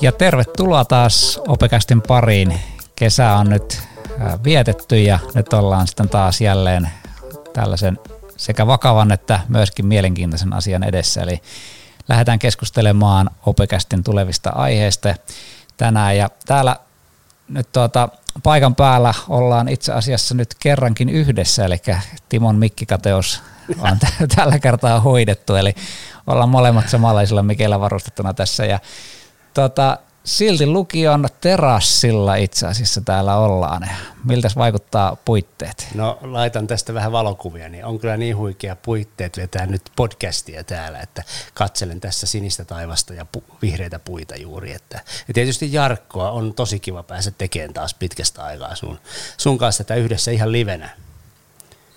Ja tervetuloa taas Opekästin pariin. Kesä on nyt vietetty ja nyt ollaan sitten taas jälleen tällaisen sekä vakavan että myöskin mielenkiintoisen asian edessä. Eli lähdetään keskustelemaan Opekästin tulevista aiheista tänään. Ja täällä nyt tuota, paikan päällä ollaan itse asiassa nyt kerrankin yhdessä, eli Timon mikkikateus on t- tällä kertaa hoidettu, eli ollaan molemmat samanlaisilla mikellä varustettuna tässä. Ja tuota, silti lukion terassilla itse asiassa täällä ollaan. Miltä vaikuttaa puitteet? No laitan tästä vähän valokuvia, niin on kyllä niin huikea puitteet vetää nyt podcastia täällä, että katselen tässä sinistä taivasta ja pu- vihreitä puita juuri. Että. Ja tietysti Jarkkoa on tosi kiva päästä tekemään taas pitkästä aikaa sun, sun kanssa tätä yhdessä ihan livenä.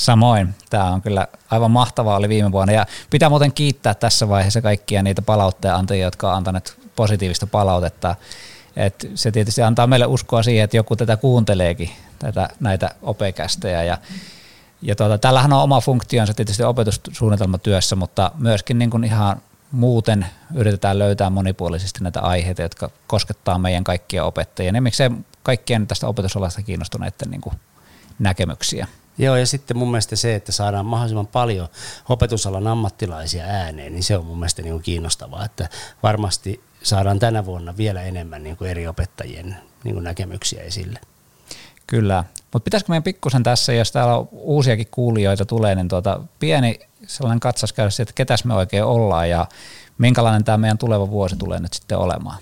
Samoin. Tämä on kyllä aivan mahtavaa oli viime vuonna. Ja pitää muuten kiittää tässä vaiheessa kaikkia niitä palautteen antajia, jotka on antaneet positiivista palautetta. Et se tietysti antaa meille uskoa siihen, että joku tätä kuunteleekin, tätä, näitä opekästejä. Ja, ja tuota, tällähän on oma funktionsa tietysti opetussuunnitelmatyössä, mutta myöskin niin kuin ihan muuten yritetään löytää monipuolisesti näitä aiheita, jotka koskettaa meidän kaikkia opettajia. Ja miksei kaikkien tästä opetusalasta kiinnostuneiden niin kuin näkemyksiä. Joo, ja sitten mun mielestä se, että saadaan mahdollisimman paljon opetusalan ammattilaisia ääneen, niin se on mun mielestä niin kuin kiinnostavaa, että varmasti saadaan tänä vuonna vielä enemmän niin kuin eri opettajien niin kuin näkemyksiä esille. Kyllä, mutta pitäisikö meidän pikkusen tässä, jos täällä on uusiakin kuulijoita tulee, niin tuota, pieni sellainen katsaus käydä että ketäs me oikein ollaan ja minkälainen tämä meidän tuleva vuosi tulee nyt sitten olemaan?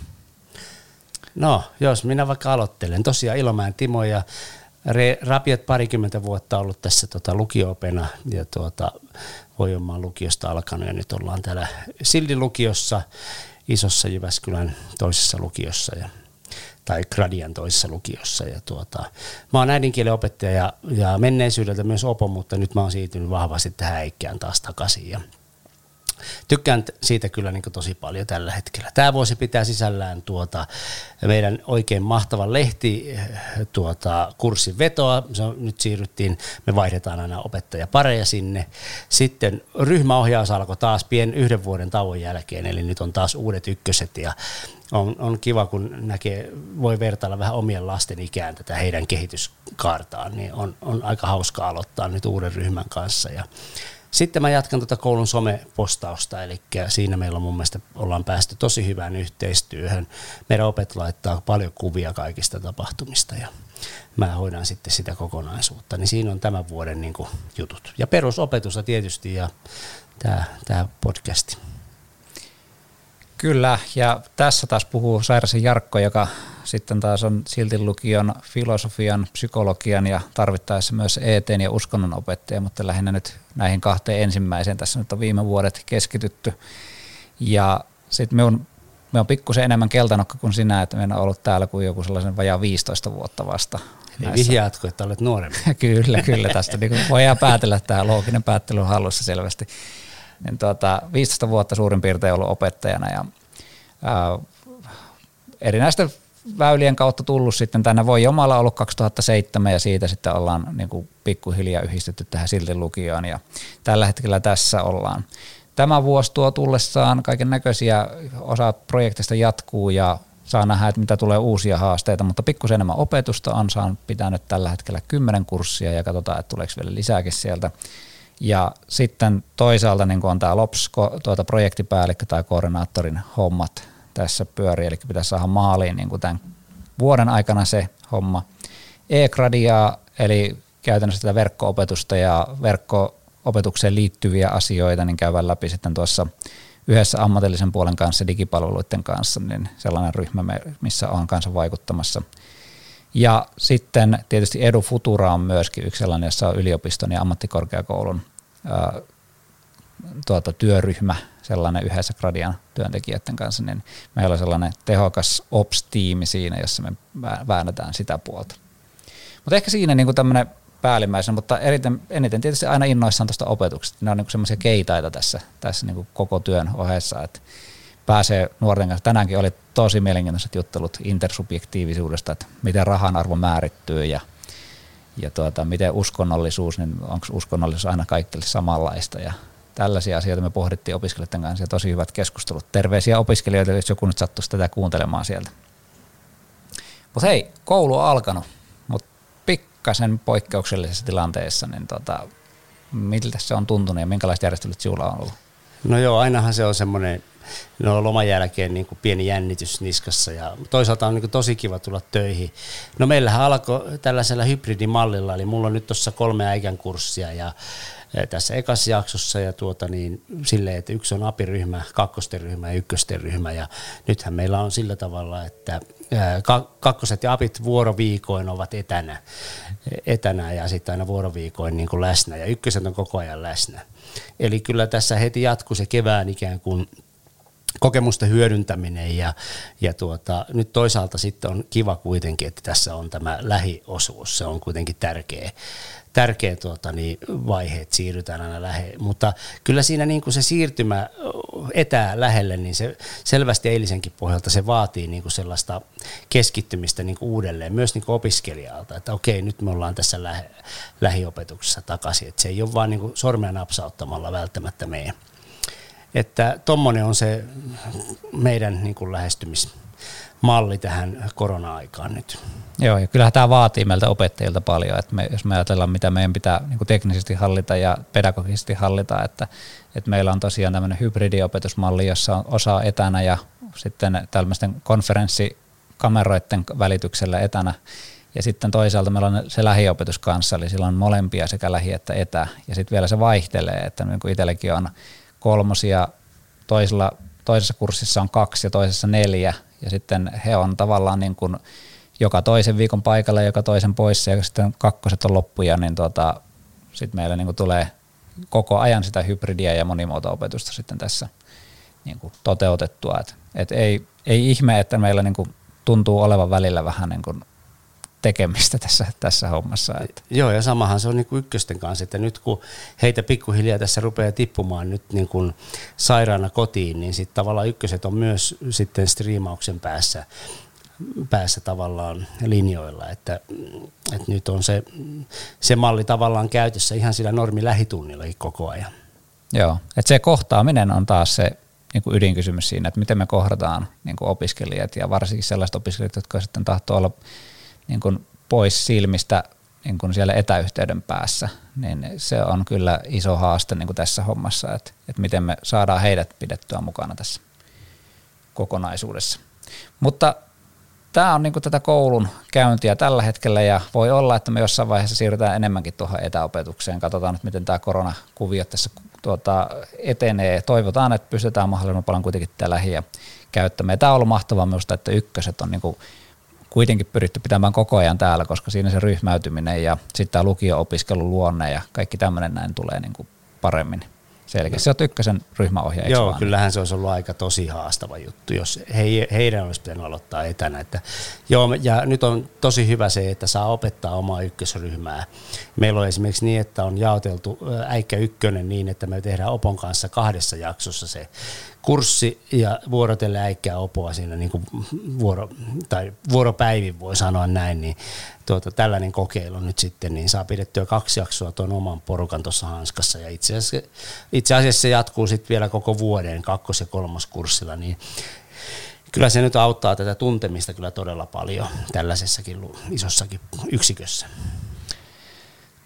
No, jos minä vaikka aloittelen. Tosiaan Ilomäen Timo ja rapiat parikymmentä vuotta ollut tässä tota, lukio-opena ja tuota, Voijomaan lukiosta alkanut ja nyt ollaan täällä Sildin lukiossa, isossa Jyväskylän toisessa lukiossa ja tai Gradian toisessa lukiossa. Ja tuota, mä oon äidinkielen opettaja ja, ja menneisyydeltä myös opo, mutta nyt mä oon siirtynyt vahvasti tähän äikkään taas takaisin. Ja tykkään siitä kyllä niin tosi paljon tällä hetkellä. Tämä vuosi pitää sisällään tuota, meidän oikein mahtavan lehti tuota, kurssin vetoa. Se on, nyt siirryttiin, me vaihdetaan aina opettajapareja sinne. Sitten ryhmäohjaus alkoi taas pien yhden vuoden tauon jälkeen, eli nyt on taas uudet ykköset ja on, on kiva, kun näkee, voi vertailla vähän omien lasten ikään tätä heidän kehityskaartaan, niin on, on aika hauska aloittaa nyt uuden ryhmän kanssa. Ja sitten mä jatkan tuota koulun somepostausta, eli siinä meillä on mun mielestä ollaan päästy tosi hyvään yhteistyöhön. Meidän opet laittaa paljon kuvia kaikista tapahtumista ja mä hoidan sitten sitä kokonaisuutta. Niin siinä on tämän vuoden niin jutut. Ja perusopetusta tietysti ja tämä podcasti. Kyllä, ja tässä taas puhuu Sairasen Jarkko, joka sitten taas on silti lukion filosofian, psykologian ja tarvittaessa myös ET ja uskonnon opettaja, mutta lähinnä nyt näihin kahteen ensimmäiseen tässä nyt on viime vuodet keskitytty. Ja sitten me on, me on pikkusen enemmän keltanokka kuin sinä, että me on ollut täällä kuin joku sellaisen vajaa 15 vuotta vasta. Eli vihjaatko, että olet nuorempi? kyllä, kyllä. Tästä niin voidaan päätellä, tämä looginen päättely on hallussa selvästi niin tuota, 15 vuotta suurin piirtein ollut opettajana ja ää, erinäisten väylien kautta tullut sitten tänne. Voi omalla ollut 2007 ja siitä sitten ollaan niin kuin pikkuhiljaa yhdistetty tähän silti lukioon ja tällä hetkellä tässä ollaan. Tämä vuosi tuo tullessaan kaiken näköisiä, osa projektista jatkuu ja saa nähdä, että mitä tulee uusia haasteita, mutta pikkusen enemmän opetusta on saanut pitänyt tällä hetkellä kymmenen kurssia ja katsotaan, että tuleeko vielä lisääkin sieltä. Ja sitten toisaalta niin on tämä LOPS, tuota projektipäällikkö tai koordinaattorin hommat tässä pyörii, eli pitäisi saada maaliin niin kuin tämän vuoden aikana se homma. E-gradia, eli käytännössä tätä verkko-opetusta ja verkko-opetukseen liittyviä asioita, niin käydään läpi sitten tuossa yhdessä ammatillisen puolen kanssa, digipalveluiden kanssa, niin sellainen ryhmä, missä on kanssa vaikuttamassa. Ja sitten tietysti Edu Futura on myöskin yksi sellainen, jossa on yliopiston ja ammattikorkeakoulun tuota, työryhmä, sellainen yhdessä Gradian työntekijöiden kanssa, niin meillä on sellainen tehokas ops-tiimi siinä, jossa me väännetään sitä puolta. Mutta ehkä siinä niin tämmöinen päällimmäisenä, mutta eriten, eniten tietysti aina innoissaan tuosta opetuksesta. Ne on niin semmoisia keitaita tässä, tässä niin koko työn ohessa, että pääsee nuorten kanssa. Tänäänkin oli tosi mielenkiintoiset juttelut intersubjektiivisuudesta, että miten rahan arvo määrittyy ja, ja tuota, miten uskonnollisuus, niin onko uskonnollisuus aina kaikille samanlaista ja tällaisia asioita me pohdittiin opiskelijoiden kanssa ja tosi hyvät keskustelut. Terveisiä opiskelijoille, jos joku nyt sattuisi tätä kuuntelemaan sieltä. Mutta hei, koulu on alkanut, mutta pikkasen poikkeuksellisessa tilanteessa, niin tota, miltä se on tuntunut ja minkälaiset järjestelyt sinulla on ollut? No joo, ainahan se on semmoinen no loman jälkeen niin kuin pieni jännitys niskassa ja toisaalta on niin kuin tosi kiva tulla töihin. No meillähän alkoi tällaisella hybridimallilla, eli mulla on nyt tuossa kolme äikän kurssia ja tässä ekassa jaksossa ja tuota niin, silleen, että yksi on apiryhmä, kakkosten ryhmä ja ykkösten ryhmä ja nythän meillä on sillä tavalla, että kakkoset ja apit vuoroviikoin ovat etänä, etänä ja sitten aina vuoroviikoin niin kuin läsnä ja ykköset on koko ajan läsnä. Eli kyllä tässä heti jatkuu se kevään ikään kuin kokemusten hyödyntäminen ja, ja tuota, nyt toisaalta sitten on kiva kuitenkin, että tässä on tämä lähiosuus, se on kuitenkin tärkeä, tärkeä tuota, niin vaihe, että siirrytään aina lähelle. Mutta kyllä siinä niin kuin se siirtymä etää lähelle, niin se selvästi eilisenkin pohjalta se vaatii niin kuin sellaista keskittymistä niin kuin uudelleen, myös niin kuin opiskelijalta, että okei, nyt me ollaan tässä lähe, lähiopetuksessa takaisin, että se ei ole vaan niin kuin sormea napsauttamalla välttämättä meidän. Että tuommoinen on se meidän niin kuin lähestymis malli tähän korona-aikaan nyt. Joo, ja kyllähän tämä vaatii meiltä opettajilta paljon, että me, jos me ajatellaan, mitä meidän pitää niin kuin teknisesti hallita ja pedagogisesti hallita, että, että meillä on tosiaan tämmöinen hybridiopetusmalli, jossa on osa etänä ja sitten tällaisten konferenssikameroiden välityksellä etänä, ja sitten toisaalta meillä on se lähiopetus kanssa, eli sillä on molempia sekä lähi- että etä, ja sitten vielä se vaihtelee, että niin kuin itsellekin on kolmosia, toisella, toisessa kurssissa on kaksi ja toisessa neljä, ja sitten he on tavallaan niin kuin joka toisen viikon paikalla joka toisen poissa, ja sitten kakkoset on loppuja, niin tota, sitten meillä niin kuin tulee koko ajan sitä hybridiä ja monimuoto-opetusta sitten tässä niin kuin toteutettua. Et, et ei, ei ihme, että meillä niin kuin tuntuu olevan välillä vähän niin kuin tekemistä tässä, tässä hommassa. Että. Joo, ja samahan se on niin kuin ykkösten kanssa, että nyt kun heitä pikkuhiljaa tässä rupeaa tippumaan nyt niin kuin sairaana kotiin, niin sitten tavallaan ykköset on myös sitten striimauksen päässä, päässä tavallaan linjoilla, että, että nyt on se, se malli tavallaan käytössä ihan sillä normi lähitunnillakin koko ajan. Joo, että se kohtaaminen on taas se niin kuin ydinkysymys siinä, että miten me kohdataan niin kuin opiskelijat ja varsinkin sellaiset opiskelijat, jotka sitten tahtoo olla niin kuin pois silmistä niin kuin siellä etäyhteyden päässä, niin se on kyllä iso haaste niin kuin tässä hommassa, että, että miten me saadaan heidät pidettyä mukana tässä kokonaisuudessa. Mutta tämä on niin kuin tätä koulun käyntiä tällä hetkellä ja voi olla, että me jossain vaiheessa siirrytään enemmänkin tuohon etäopetukseen. Katsotaan nyt, miten tämä koronakuvio tässä tuota, etenee. Toivotaan, että pystytään mahdollisimman paljon kuitenkin tätä lähiä käyttämään. Tämä on ollut mahtavaa minusta, että ykköset on niin kuin kuitenkin pyritty pitämään koko ajan täällä, koska siinä se ryhmäytyminen ja sitten tämä lukio-opiskelun luonne ja kaikki tämmöinen näin tulee niin kuin paremmin selkeästi. Se on ykkösen ryhmäohjaaja. Joo, vaan? kyllähän se olisi ollut aika tosi haastava juttu, jos he, heidän olisi pitänyt aloittaa etänä. Että, joo, ja nyt on tosi hyvä se, että saa opettaa omaa ykkösryhmää. Meillä on esimerkiksi niin, että on jaoteltu äikkä ykkönen niin, että me tehdään Opon kanssa kahdessa jaksossa se kurssi ja vuorotelle äikkää opoa siinä niin kuin vuoro, tai vuoropäivin voi sanoa näin, niin tuota, tällainen kokeilu nyt sitten, niin saa pidettyä kaksi jaksoa tuon oman porukan tuossa hanskassa ja itse asiassa, itse asiassa se jatkuu sitten vielä koko vuoden kakkos- ja kolmoskurssilla, niin kyllä se nyt auttaa tätä tuntemista kyllä todella paljon tällaisessakin isossakin yksikössä.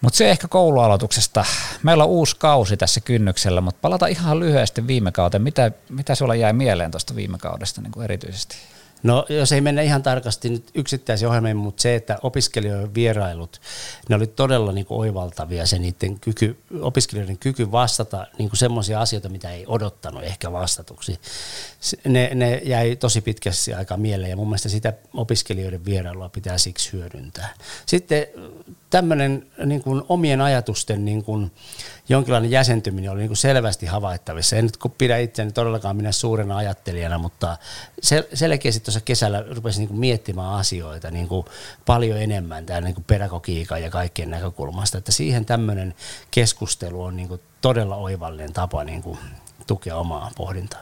Mutta se ehkä koulualoituksesta. Meillä on uusi kausi tässä kynnyksellä, mutta palata ihan lyhyesti viime kauteen. Mitä, mitä sulla jäi mieleen tuosta viime kaudesta niin kuin erityisesti? No jos ei mennä ihan tarkasti nyt yksittäisiin ohjelmiin, mutta se, että opiskelijoiden vierailut, ne oli todella niin kuin oivaltavia se niiden kyky, opiskelijoiden kyky vastata niin kuin semmoisia asioita, mitä ei odottanut ehkä vastatuksi. Ne, ne jäi tosi pitkästi aika mieleen ja mun mielestä sitä opiskelijoiden vierailua pitää siksi hyödyntää. Sitten tämmöinen niin kuin omien ajatusten niin kuin, jonkinlainen jäsentyminen oli niin kuin selvästi havaittavissa. En nyt pidä itseäni todellakaan minä suurena ajattelijana, mutta sel- selkeästi tuossa kesällä rupesin niin kuin miettimään asioita niin kuin paljon enemmän tämän niin kuin pedagogiikan ja kaikkien näkökulmasta. Että siihen tämmöinen keskustelu on niin kuin todella oivallinen tapa niin kuin tukea omaa pohdintaa.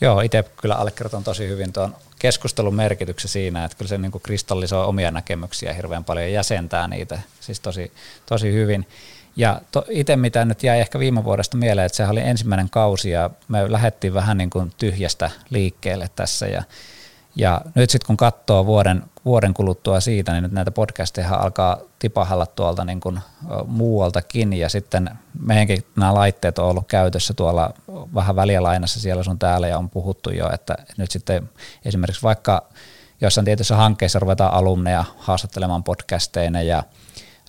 Joo, itse kyllä allekirjoitan tosi hyvin tuon keskustelun merkityksen siinä, että kyllä se niin kuin kristallisoi omia näkemyksiä hirveän paljon ja jäsentää niitä siis tosi, tosi hyvin. Ja itse mitä nyt jäi ehkä viime vuodesta mieleen, että se oli ensimmäinen kausi ja me lähdettiin vähän niin kuin tyhjästä liikkeelle tässä ja ja nyt sitten kun katsoo vuoden, vuoden kuluttua siitä, niin nyt näitä podcasteja alkaa tipahalla tuolta niin kuin muualtakin. Ja sitten meidänkin nämä laitteet on ollut käytössä tuolla vähän välialainassa siellä sun täällä ja on puhuttu jo, että nyt sitten esimerkiksi vaikka jossain tietyissä hankkeissa ruvetaan alumneja haastattelemaan podcasteina ja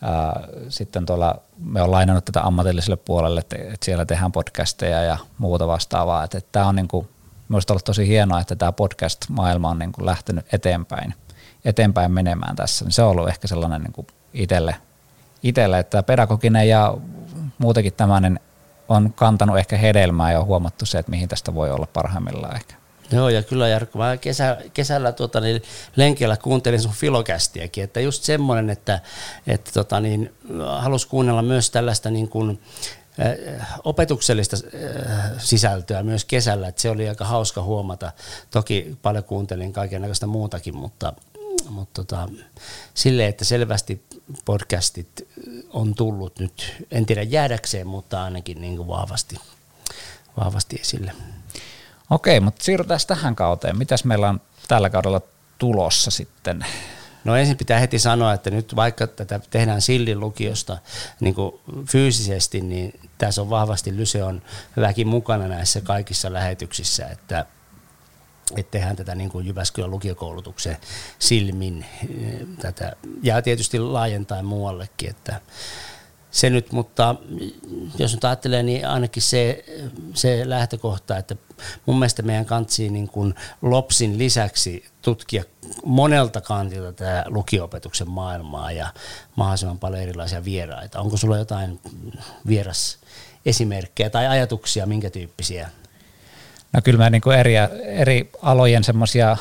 ää, sitten tuolla me on lainannut tätä ammatilliselle puolelle, että, siellä tehdään podcasteja ja muuta vastaavaa, että, että tämä on niin kuin Minusta ollut tosi hienoa, että tämä podcast-maailma on niin kuin lähtenyt eteenpäin, eteenpäin menemään tässä. Se on ollut ehkä sellainen niin kuin itselle, itselle, että pedagoginen ja muutenkin tämmöinen on kantanut ehkä hedelmää ja on huomattu se, että mihin tästä voi olla parhaimmillaan ehkä. Joo, ja kyllä Jarkko, mä kesä, kesällä tuota, niin, lenkillä kuuntelin sun filokästiäkin, että just semmoinen, että, että tota, niin, halus kuunnella myös tällaista niin kuin, opetuksellista sisältöä myös kesällä, että se oli aika hauska huomata. Toki paljon kuuntelin kaikenlaista muutakin, mutta, mutta tota, silleen, että selvästi podcastit on tullut nyt, en tiedä jäädäkseen, mutta ainakin niin kuin vahvasti, vahvasti esille. Okei, mutta siirrytään tähän kauteen. Mitäs meillä on tällä kaudella tulossa sitten? No ensin pitää heti sanoa, että nyt vaikka tätä tehdään Sillin lukiosta niin kuin fyysisesti, niin tässä on vahvasti Lyseon väki mukana näissä kaikissa lähetyksissä, että että tehdään tätä niin kuin Jyväskylän lukiokoulutuksen silmin tätä, ja tietysti laajentaa muuallekin, että se nyt, mutta jos nyt ajattelee, niin ainakin se, se lähtökohta, että mun mielestä meidän kantsii niin kuin LOPSin lisäksi tutkia monelta kantilta tämä lukiopetuksen maailmaa ja mahdollisimman paljon erilaisia vieraita. Onko sulla jotain vieras esimerkkejä tai ajatuksia, minkä tyyppisiä? No kyllä me niin kuin eri, eri alojen semmoisia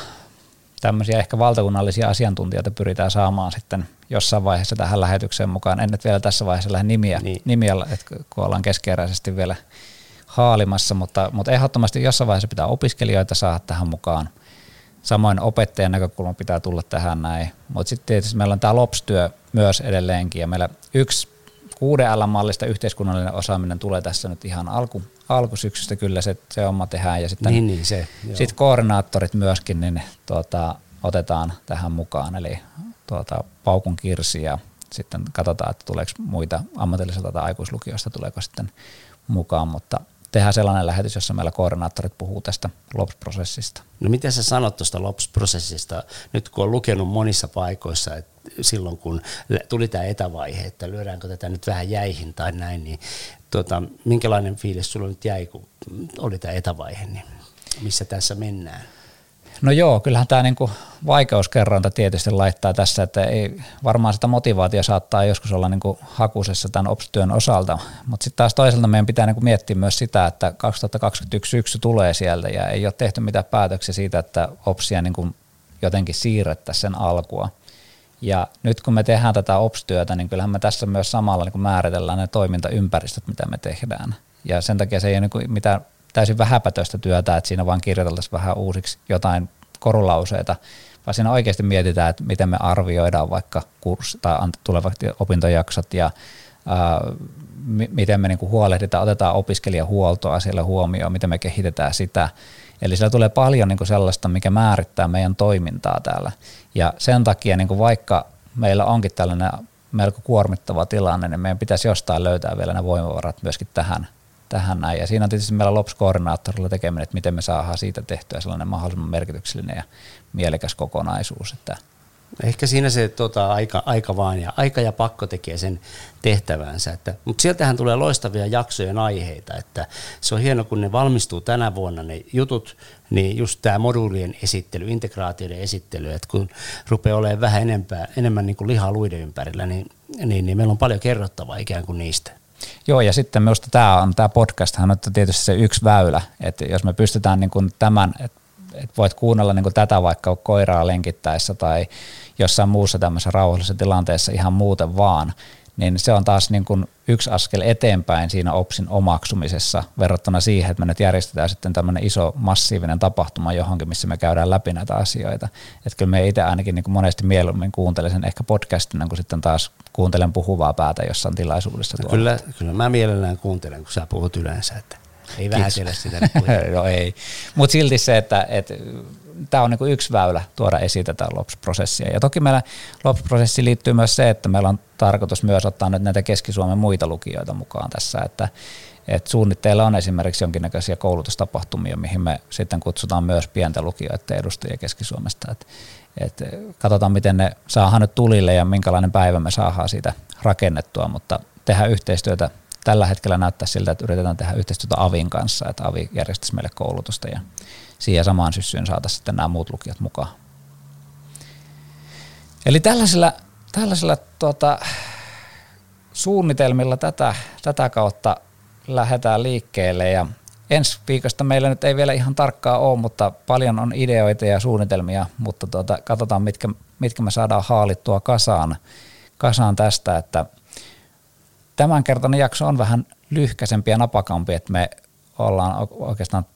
tämmöisiä ehkä valtakunnallisia asiantuntijoita pyritään saamaan sitten jossain vaiheessa tähän lähetykseen mukaan. En nyt vielä tässä vaiheessa lähde nimiä, niin. nimiä että kun ollaan keskeeräisesti vielä haalimassa, mutta, mutta ehdottomasti jossain vaiheessa pitää opiskelijoita saada tähän mukaan. Samoin opettajan näkökulma pitää tulla tähän näin. Mutta sitten tietysti meillä on tämä LOPS-työ myös edelleenkin ja meillä yksi 6L-mallista yhteiskunnallinen osaaminen tulee tässä nyt ihan alku, alkusyksystä. Kyllä se, se homma tehdään ja sitten niin, niin se, sit koordinaattorit myöskin niin tuota, otetaan tähän mukaan, eli tuota, Paukun Kirsi ja sitten katsotaan, että tuleeko muita ammatilliselta tai aikuislukiosta tuleeko sitten mukaan, mutta tehdään sellainen lähetys, jossa meillä koordinaattorit puhuu tästä LOPS-prosessista. No miten sä sanot tuosta LOPS-prosessista, nyt kun on lukenut monissa paikoissa, että silloin kun tuli tämä etävaihe, että lyödäänkö tätä nyt vähän jäihin tai näin, niin tuota, minkälainen fiilis sulla nyt jäi, kun oli tämä etävaihe, niin missä tässä mennään? No joo, kyllähän tämä niinku vaikeuskerronta tietysti laittaa tässä, että ei, varmaan sitä motivaatio saattaa joskus olla niinku hakusessa tämän OPS-työn osalta, mutta sitten taas toisaalta meidän pitää niinku miettiä myös sitä, että 2021 syksy tulee sieltä ja ei ole tehty mitään päätöksiä siitä, että OPSia niinku jotenkin siirrettäisiin sen alkua. Ja nyt kun me tehdään tätä OPS-työtä, niin kyllähän me tässä myös samalla niin määritellään ne toimintaympäristöt, mitä me tehdään. Ja sen takia se ei ole niin mitään täysin vähäpätöistä työtä, että siinä vaan kirjoiteltaisiin vähän uusiksi jotain korulauseita, vaan siinä oikeasti mietitään, että miten me arvioidaan vaikka kurssi tai tulevat opintojaksot ja ää, miten me niinku huolehditaan, otetaan opiskelijahuoltoa siellä huomioon, miten me kehitetään sitä. Eli siellä tulee paljon niinku sellaista, mikä määrittää meidän toimintaa täällä. Ja sen takia niinku vaikka meillä onkin tällainen melko kuormittava tilanne, niin meidän pitäisi jostain löytää vielä ne voimavarat myöskin tähän tähän näin. Ja siinä on tietysti meillä LOPS-koordinaattorilla tekeminen, että miten me saadaan siitä tehtyä sellainen mahdollisimman merkityksellinen ja mielekäs kokonaisuus. Että Ehkä siinä se tota, aika, aika vaan ja aika ja pakko tekee sen tehtävänsä. Että, mutta sieltähän tulee loistavia jaksojen aiheita, että se on hieno, kun ne valmistuu tänä vuonna ne jutut, niin just tämä moduulien esittely, integraatioiden esittely, että kun rupeaa olemaan vähän enempää, enemmän niin kuin lihaa luiden ympärillä, niin, niin, niin meillä on paljon kerrottavaa ikään kuin niistä. Joo, ja sitten minusta tämä on tämä podcast on tietysti se yksi väylä, että jos me pystytään niin kuin tämän, että et voit kuunnella niin kuin tätä vaikka koiraa lenkittäessä tai jossain muussa tämmöisessä rauhallisessa tilanteessa ihan muuten vaan, niin se on taas niin kuin yksi askel eteenpäin siinä OPSin omaksumisessa verrattuna siihen, että me nyt järjestetään sitten tämmöinen iso massiivinen tapahtuma johonkin, missä me käydään läpi näitä asioita. Että kyllä me itse ainakin niin kuin monesti mieluummin kuuntelen sen ehkä podcastina, kun sitten taas kuuntelen puhuvaa päätä jossain tilaisuudessa. Kyllä, kyllä mä mielellään kuuntelen, kun sä puhut yleensä, että ei vähätellä sitä. no ei, mutta silti se, että, että tämä on niin yksi väylä tuoda esiin tätä LOPS-prosessia. Ja toki meillä LOPS-prosessi liittyy myös se, että meillä on tarkoitus myös ottaa nyt näitä Keski-Suomen muita lukijoita mukaan tässä, että, että suunnitteilla on esimerkiksi jonkinnäköisiä koulutustapahtumia, mihin me sitten kutsutaan myös pienten lukijoiden edustajia Keski-Suomesta. Että, että katsotaan, miten ne saadaan nyt tulille ja minkälainen päivä me saadaan siitä rakennettua, mutta tehdään yhteistyötä. Tällä hetkellä näyttää siltä, että yritetään tehdä yhteistyötä Avin kanssa, että Avi järjestäisi meille koulutusta ja siihen samaan syssyyn saataisiin sitten nämä muut lukijat mukaan. Eli tällaisilla, tällaisilla tuota, suunnitelmilla tätä, tätä kautta lähdetään liikkeelle ja ensi viikosta meillä nyt ei vielä ihan tarkkaa ole, mutta paljon on ideoita ja suunnitelmia, mutta tuota, katsotaan mitkä, mitkä me saadaan haalittua kasaan, kasaan tästä, että tämänkertainen jakso on vähän lyhkäisempi ja napakampi, että me ollaan oikeastaan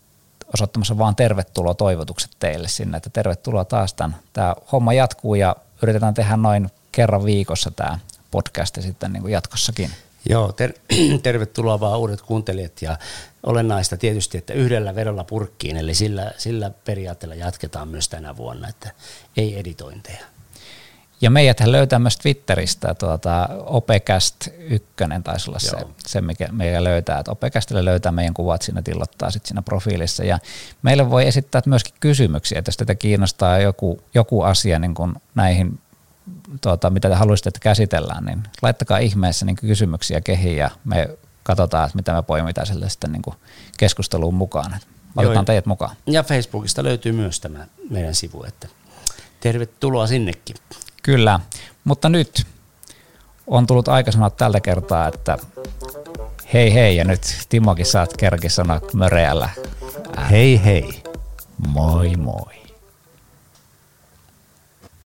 osoittamassa vaan tervetuloa toivotukset teille sinne, että tervetuloa taas tämän. Tämä homma jatkuu ja yritetään tehdä noin kerran viikossa tämä podcast sitten niin kuin jatkossakin. Joo, ter- tervetuloa vaan uudet kuuntelijat ja olennaista tietysti, että yhdellä vedolla purkkiin, eli sillä, sillä periaatteella jatketaan myös tänä vuonna, että ei editointeja. Ja meidät löytää myös Twitteristä, tuota, Opecast 1 taisi olla se, se, mikä meidän löytää. Että Opecastille löytää meidän kuvat siinä tillottaa sitten siinä profiilissa. Ja meille voi esittää myöskin kysymyksiä, että jos teitä kiinnostaa joku, joku asia niin kuin näihin, tuota, mitä te haluaisitte, että käsitellään, niin laittakaa ihmeessä niin kysymyksiä kehiin ja me katsotaan, että mitä me poimitaan sille sitten niin kuin keskusteluun mukaan. Otetaan teidät mukaan. Ja Facebookista löytyy myös tämä meidän sivu, että tervetuloa sinnekin. Kyllä, mutta nyt on tullut aika sanoa tältä kertaa, että hei hei, ja nyt Timokin saat kerki sanoa möreällä. Hei hei. Moi moi.